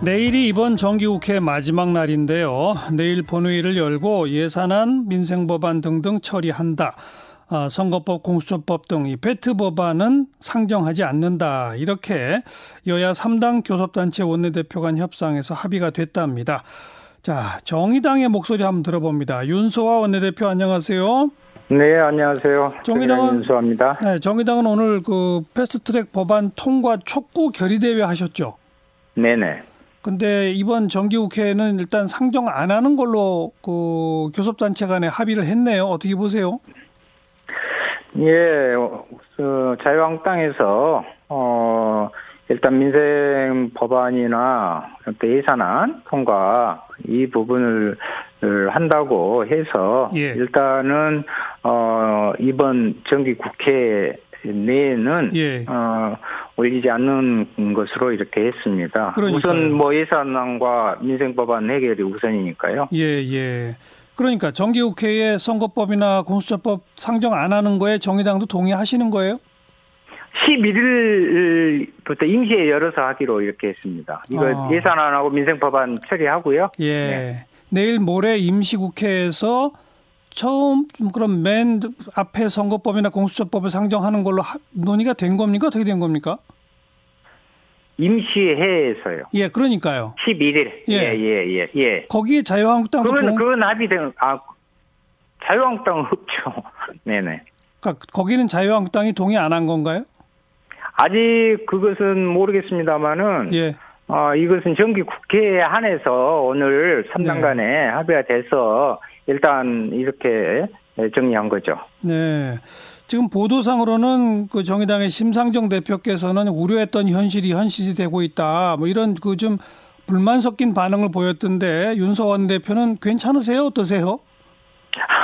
내일이 이번 정기국회 마지막 날인데요. 내일 본회의를 열고 예산안, 민생법안 등등 처리한다. 아, 선거법, 공수처법 등이 배트 법안은 상정하지 않는다. 이렇게 여야 3당 교섭단체 원내대표 간 협상에서 합의가 됐답니다. 자, 정의당의 목소리 한번 들어봅니다. 윤소아 원내대표 안녕하세요. 네, 안녕하세요. 정의당은 윤소아입니다. 네, 정의당은 오늘 그 패스트트랙 법안 통과 촉구 결의대회 하셨죠? 네네. 근데 이번 정기국회는 일단 상정 안 하는 걸로 그 교섭단체 간에 합의를 했네요. 어떻게 보세요? 예, 그 자유한국당에서 어 일단 민생 법안이나 예산안 통과 이 부분을 한다고 해서 예. 일단은 어 이번 정기 국회 내에는 예. 어 올리지 않는 것으로 이렇게 했습니다. 그러니까요. 우선 뭐 예산안과 민생 법안 해결이 우선이니까요. 예, 예. 그러니까 정기국회에 선거법이나 공수처법 상정 안 하는 거에 정의당도 동의하시는 거예요? 11일부터 임시에 열어서 하기로 이렇게 했습니다. 이거 아. 예산안하고 민생법안 처리하고요. 예. 네. 내일 모레 임시국회에서 처음 그럼 맨 앞에 선거법이나 공수처법을 상정하는 걸로 하- 논의가 된 겁니까? 어떻게 된 겁니까? 임시회에서요. 예, 그러니까요. 11일. 예. 예, 예, 예, 예. 거기에 자유한국당도 그건, 동, 그건 합의된, 아, 자유한국당은 없죠. 네네. 그러니까 거기는 자유한국당이 동의 안 한 건가요? 아직 그것은 모르겠습니다만은, 예. 어, 이것은 정기 국회에 한해서 오늘 3당 네. 간에 합의가 돼서 일단 이렇게 정리한 거죠. 네. 지금 보도상으로는 그 정의당의 심상정 대표께서는 우려했던 현실이 현실이 되고 있다. 뭐 이런 그 좀 불만 섞인 반응을 보였던데 윤서원 대표는 괜찮으세요? 어떠세요?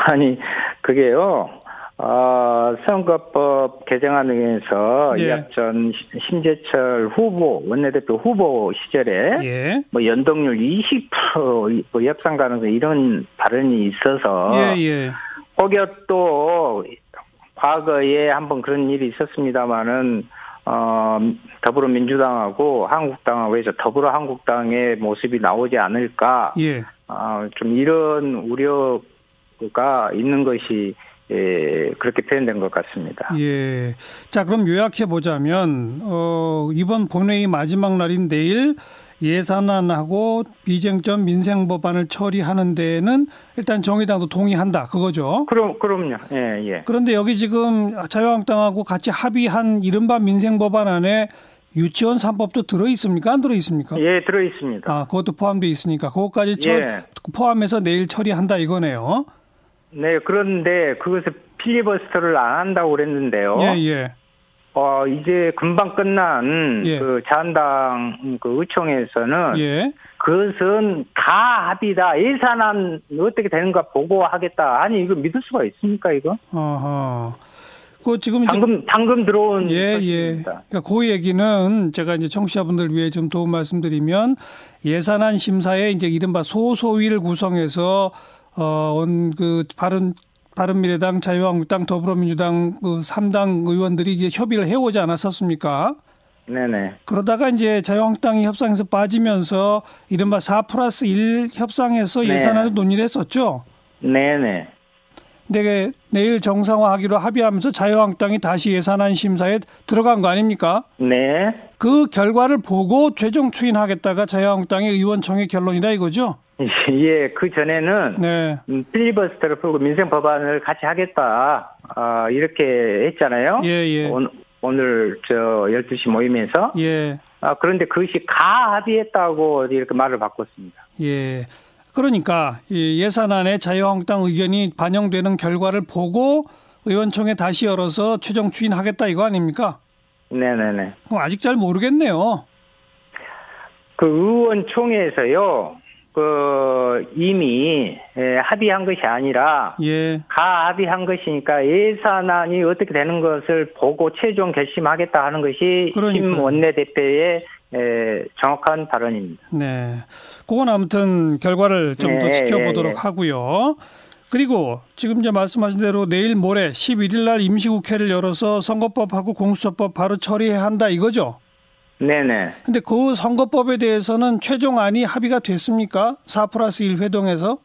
아니, 그게요, 어, 선거법 개정안에서 예. 약전 심재철 후보, 원내대표 후보 시절에 예. 뭐 연동률 20%뭐 협상 가능성 이런 발언이 있어서 예, 예. 혹여 또 과거에 한번 그런 일이 있었습니다마는 어, 더불어민주당하고 한국당하고 해서 더불어 한국당의 모습이 나오지 않을까 예. 아, 좀 이런 우려가 있는 것이 예, 그렇게 표현된 것 같습니다. 예. 자, 그럼 요약해 보자면 어 이번 본회의 마지막 날인 내일 예산안하고 비쟁점 민생 법안을 처리하는 데에는 일단 정의당도 동의한다. 그거죠. 그럼 그럼요. 예, 예. 그런데 여기 지금 자유한국당하고 같이 합의한 이른바 민생 법안 안에 유치원 3법도 들어 있습니까? 안 들어 있습니까? 예, 들어 있습니다. 아, 그것도 포함되어 있으니까 그것까지 처, 예. 포함해서 내일 처리한다 이거네요. 네, 그런데 그것을 필리버스터를 안 한다고 그랬는데요. 예, 예. 어, 이제 금방 끝난 예. 그 자한당 그 의총에서는 예. 그것은 다 합의다. 예산안 어떻게 되는가 보고 하겠다. 아니, 이거 믿을 수가 있습니까, 이거? 아하. 그 지금 방금, 방금 들어온. 예, 예. 그러니까 그 얘기는 제가 이제 청취자분들 위해 좀 도움 말씀드리면 예산안 심사에 이제 이른바 소소위를 구성해서 어그 바른 바른미래당, 자유한국당, 더불어민주당 그 3당 의원들이 이제 협의를 해오지 않았었습니까? 네네. 그러다가 이제 자유한국당이 협상에서 빠지면서 이른바 4 플러스 1 협상에서 네. 예산안을 논의를 했었죠. 네네. 근데 내일 정상화하기로 합의하면서 자유한국당이 다시 예산안 심사에 들어간 거 아닙니까? 네. 그 결과를 보고 최종 추인하겠다가 자유한국당의 의원총회 결론이다 이거죠? 예, 그 전에는 네. 음, 필리버스터를 풀고 민생 법안을 같이 하겠다. 아, 이렇게 했잖아요. 예, 예. 오늘, 오늘 저 12시 모임에서. 예. 아, 그런데 그것이 가 합의했다고 이렇게 말을 바꿨습니다. 예. 그러니까 이 예산안에 자유한국당 의견이 반영되는 결과를 보고 의원총회 다시 열어서 최종 추인하겠다 이거 아닙니까? 네네네. 그럼 아직 잘 모르겠네요. 그 의원총회에서요, 그 이미 에, 합의한 것이 아니라 예. 가 합의한 것이니까 예산안이 어떻게 되는 것을 보고 최종 결심하겠다 하는 것이 그러니까요. 심 원내대표의 에, 정확한 발언입니다. 네. 그건 아무튼 결과를 좀더 네, 지켜보도록 예, 예. 하고요. 그리고 지금 이제 말씀하신 대로 내일 모레 11일 날 임시국회를 열어서 선거법하고 공수처법 바로 처리해야 한다 이거죠? 네네. 근데 그 선거법에 대해서는 최종안이 합의가 됐습니까? 4 플러스 1 회동에서?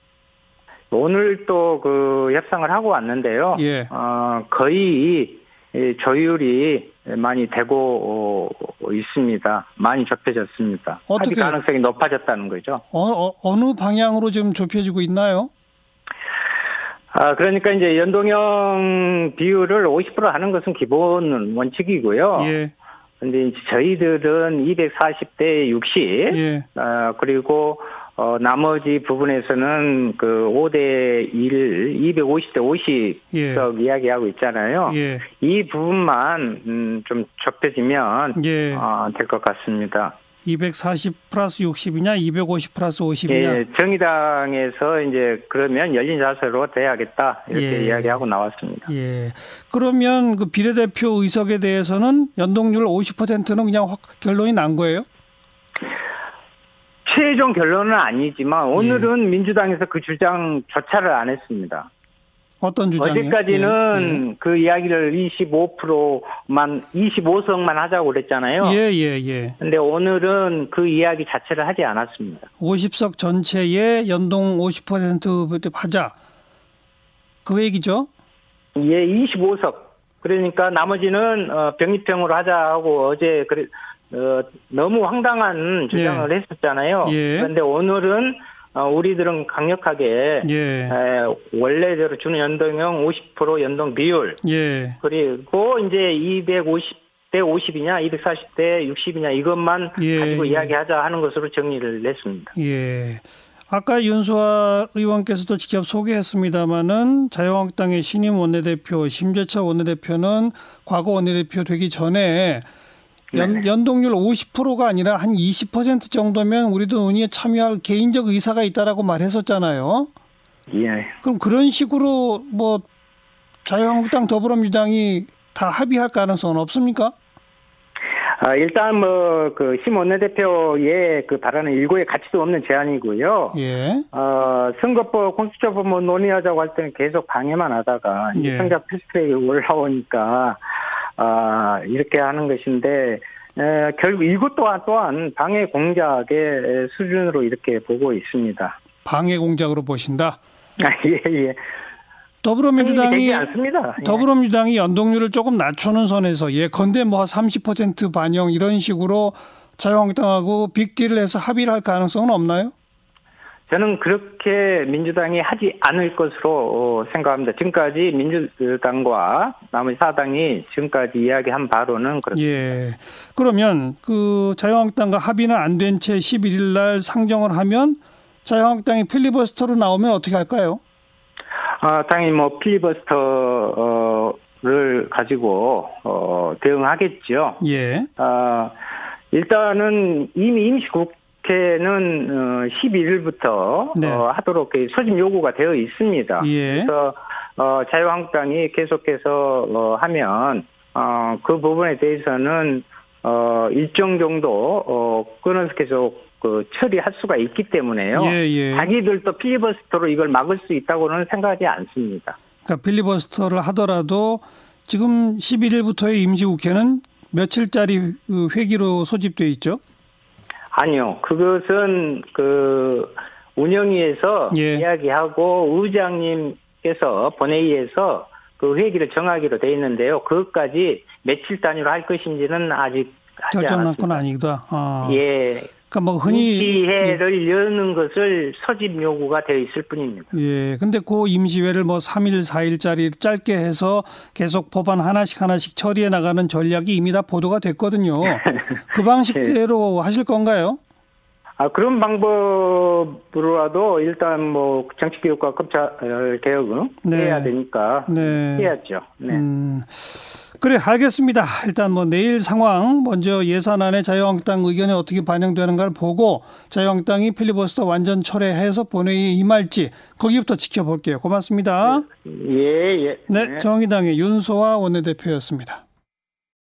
오늘 또 그 협상을 하고 왔는데요. 예. 어, 거의 이 조율이 많이 되고 어, 있습니다. 많이 좁혀졌습니다. 어떻게- 가능성이 높아졌다는 거죠. 어, 느 방향으로 지금 좁혀지고 있나요? 아, 그러니까 이제 연동형 비율을 50% 하는 것은 기본 원칙이고요. 예, 근데 이제 저희들은 240대 60, 예, 어, 그리고 어, 나머지 부분에서는 그 5대 1, 250대 50석 예, 이야기하고 있잖아요. 예, 이 부분만 음, 좀 좁혀지면 예. 어, 될것 같습니다. 240 플러스 60이냐, 250 플러스 50이냐? 예, 정의당에서 이제 그러면 열린 자세로 돼야겠다 이렇게 예. 이야기하고 나왔습니다. 예. 그러면 그 비례대표 의석에 대해서는 연동률 50%는 그냥 확 결론이 난 거예요? 최종 결론은 아니지만 예. 오늘은 민주당에서 그 주장 조차를 안 했습니다. 어떤 주장이요? 어제까지는 그 이야기를 25%만 25석만 하자고 그랬잖아요. 예, 예, 예. 근데 오늘은 그 이야기 자체를 하지 않았습니다. 50석 전체에 연동 50% 하자. 그 얘기죠? 예, 25석. 그러니까 나머지는 어, 병립형으로 하자고 어제 그래 어, 너무 황당한 주장을 했었잖아요. 예. 그런데 오늘은 어, 우리들은 강력하게 예, 에, 원래대로 주는 연동형 50% 연동 비율 예, 그리고 이제 250대 50이냐 240대 60이냐 이것만 예, 가지고 예. 이야기하자 하는 것으로 정리를 냈습니다. 예. 아까 윤수아 의원께서도 직접 소개했습니다마는 자유한국당의 신임 원내대표 심재철 원내대표는 과거 원내대표 되기 전에 연, 네네. 연동률 50%가 아니라 한 20% 정도면 우리도 논의에 참여할 개인적 의사가 있다라고 말했었잖아요. 예. 그럼 그런 식으로 뭐 자유한국당 더불어민주당이 다 합의할 가능성은 없습니까? 아, 일단 뭐 그 심 원내대표의 그 발언은 일고의 가치도 없는 제안이고요. 예. 어, 선거법, 공수처법 뭐 논의하자고 할 때는 계속 방해만 하다가 예. 성적 패스트트랙에 올라오니까 아, 이렇게 하는 것인데 에, 결국 이것 또한 또한 방해 공작의 수준으로 이렇게 보고 있습니다. 방해 공작으로 보신다. 아, 예, 예. 더불어민주당이. 예. 더불어민주당이 연동률을 조금 낮추는 선에서 예컨대 뭐 30% 반영 이런 식으로 자유한국당하고 빅딜을 해서 합의를 할 가능성은 없나요? 저는 그렇게 민주당이 하지 않을 것으로 어, 생각합니다. 지금까지 민주당과 나머지 사당이 지금까지 이야기한 바로는 그렇습니다. 예. 그러면 그 자유한국당과 합의는 안 된 채 11일 날 상정을 하면 자유한국당이 필리버스터로 나오면 어떻게 할까요? 아, 당연히 뭐 필리버스터를 가지고 어, 대응하겠죠. 예. 아, 일단은 이미 임시국 회는 어, 11일부터 네. 어, 하도록 그 소집 요구가 되어 있습니다. 예. 그래서 어, 자유한국당이 계속해서 어, 하면 어, 그 부분에 대해서는 어, 일정 정도 어, 끊어서 계속 그 처리할 수가 있기 때문에요. 예, 예. 자기들도 필리버스터로 이걸 막을 수 있다고는 생각하지 않습니다. 그러니까 필리버스터를 하더라도 지금 11일부터의 임시국회는 며칠짜리 그 회기로 소집돼 있죠? 아니요. 그것은 그 운영위에서 예. 이야기하고 의장님께서 본회의에서 그 회기를 정하기로 돼 있는데요. 그것까지 며칠 단위로 할 것인지는 아직 하지 결정 난 건 않았습니다. 아니다. 아. 예. 그러니까 뭐 흔히 임시회를 여는 것을 소집 요구가 되어 있을 뿐입니다. 예. 근데 그 임시회를 뭐 3일, 4일짜리 짧게 해서 계속 법안 하나씩 하나씩 처리해 나가는 전략이 이미 다 보도가 됐거든요. 그 방식대로 하실 건가요? 아, 그런 방법으로라도 일단 뭐 정치 개혁과 검찰 개혁은 네. 해야 되니까 네. 해야죠. 네. 음. 그래 알겠습니다. 일단 뭐 내일 상황 먼저 예산안에 자유한국당 의견이 어떻게 반영되는가를 보고 자유한국당이 필리버스터 완전 철회해서 본회의에 임할지 거기부터 지켜볼게요. 고맙습니다. 예, 예. 네, 정의당의 윤소아 원내대표였습니다.